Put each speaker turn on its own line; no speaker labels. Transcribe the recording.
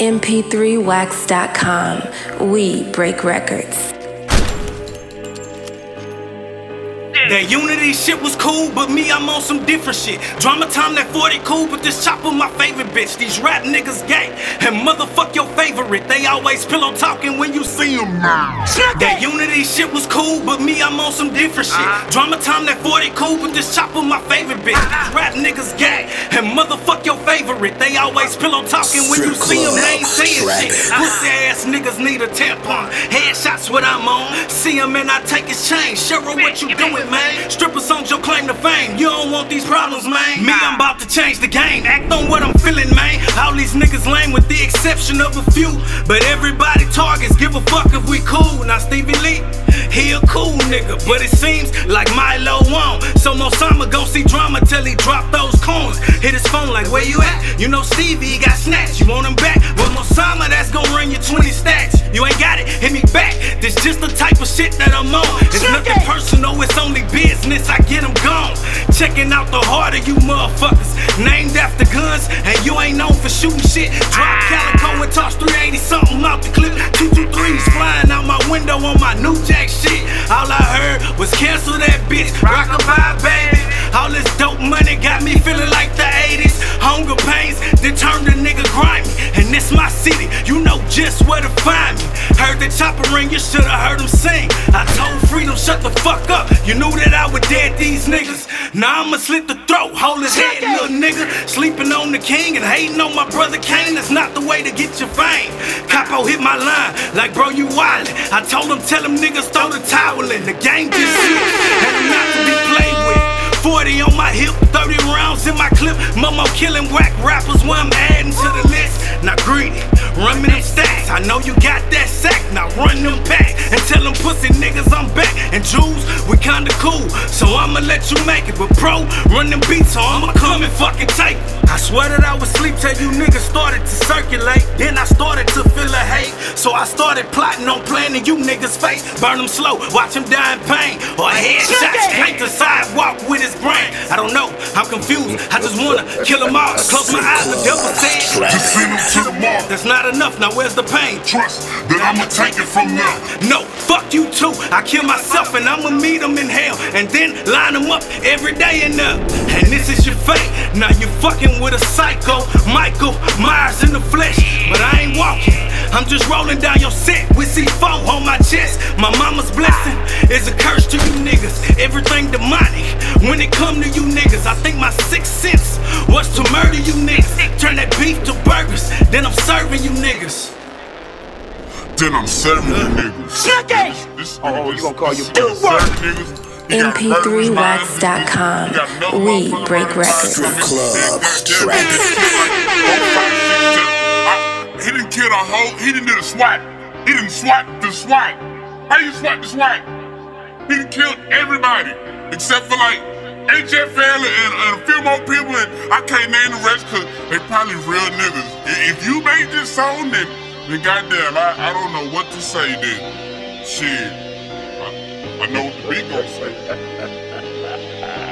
mp3wax.com. We break records.
That unity shit was cool, but me, I'm on some different shit. Drama time, that 40 cool, but this chopper my favorite bitch. These rap niggas gay, and motherfuck your favorite. They always pillow talking when you see them. That unity shit was cool, but me, I'm on some different shit. Drama time, that 40 cool, but this chopper my favorite bitch. These rap niggas gay, and motherfuck your favorite. They always pillow talking when you see them. They ain't saying shit. Pussy ass niggas need a tampon. Headshots what I'm on. See him and I take his chain. Cheryl, what you doing, man? Stripper songs your claim to fame. You don't want these problems, man. Me, I'm about to change the game. Act on what I'm feeling, man. All these niggas lame with the exception of a few. But everybody targets. Give a fuck if we cool. Now Stevie Lee, he a cool nigga. But it seems like Milo won't. So Mosama gon' see drama till he drop those coins. Hit his phone like, where you at? You know Stevie, he got snatched. You want him back? Well, Mosama, that's gon' run you 20 stacks. You ain't got it, hit me back. This just the type of shit that I'm on. Business. I get them gone. Checking out the heart of you motherfuckers. Named after guns, and you ain't known for shooting shit. Drop ah. calico and toss 380 something out the clip. 223s flying out my window on my new jack shit. All I heard was cancel that bitch. Rockabye, baby. Where to find me. Heard the chopper ring, you should've heard him sing. I told Freedom, shut the fuck up. You knew that I would dead these niggas. Now I'ma slit the throat, hold his head, little nigga. Sleeping on the king and hating on my brother Kane. That's not the way to get your fame. Capo hit my line, like bro, you wildin'. I told him, tell them niggas throw the towel in. The game just shit, and I'm not to be played with. 40 on my hip, 30 rounds in my clip. Momo killing whack rappers when I'm adding to the list. Not greedy, run me them stacks. I know you got that sack, now run them back. And tell them pussy niggas I'm back. And Jews, we kinda cool, so I'ma let you make it. But bro, run them beats, so I'ma come and fucking take it. I swear that I would sleep till you niggas started to circulate. Then I started to feel a hate. So I started plotting on planning you niggas' face. Burn them slow, watch them die in pain. Or headshots, paint the sidewalk with his brain. I just wanna kill them all. Close my eyes, the devil said.
Just send them to the mall.
That's not enough, now where's the pain?
Trust that I'ma take it from them.
No, fuck you too. I kill myself and I'ma meet them in hell. And then line them up every day and up. And this is your fate. Now you fucking with a psycho. Michael Myers in the flesh. But I ain't walking. I'm just rolling down your set with C4 on my chest. My mama's blessing is a curse to you niggas. Everything demonic. When it come to you niggas, I think my sixth sense was to murder you niggas. Turn that beef to burgers. Then I'm serving you niggas.
Then I'm serving you niggas. This, this,
Oh,
this,
you gonna call
this,
your
this serving niggas. You got murderers behind this bitch.
mp3wax.com.
You got another
We break records.
this bitch.
Clubs,
Goddamn,
trapping.
this shit like four, five, six, seven. I- He didn't kill a whole. He didn't do the SWAT. He didn't SWAT the SWAT. How you SWAT the SWAT? He done killed everybody except for like HFL and, and a few more people, and I can't name the rest because they probably real niggas. If you made this song, then, then goddamn, I, I don't know what to say then. Shit. I, I know what the beat gonna say.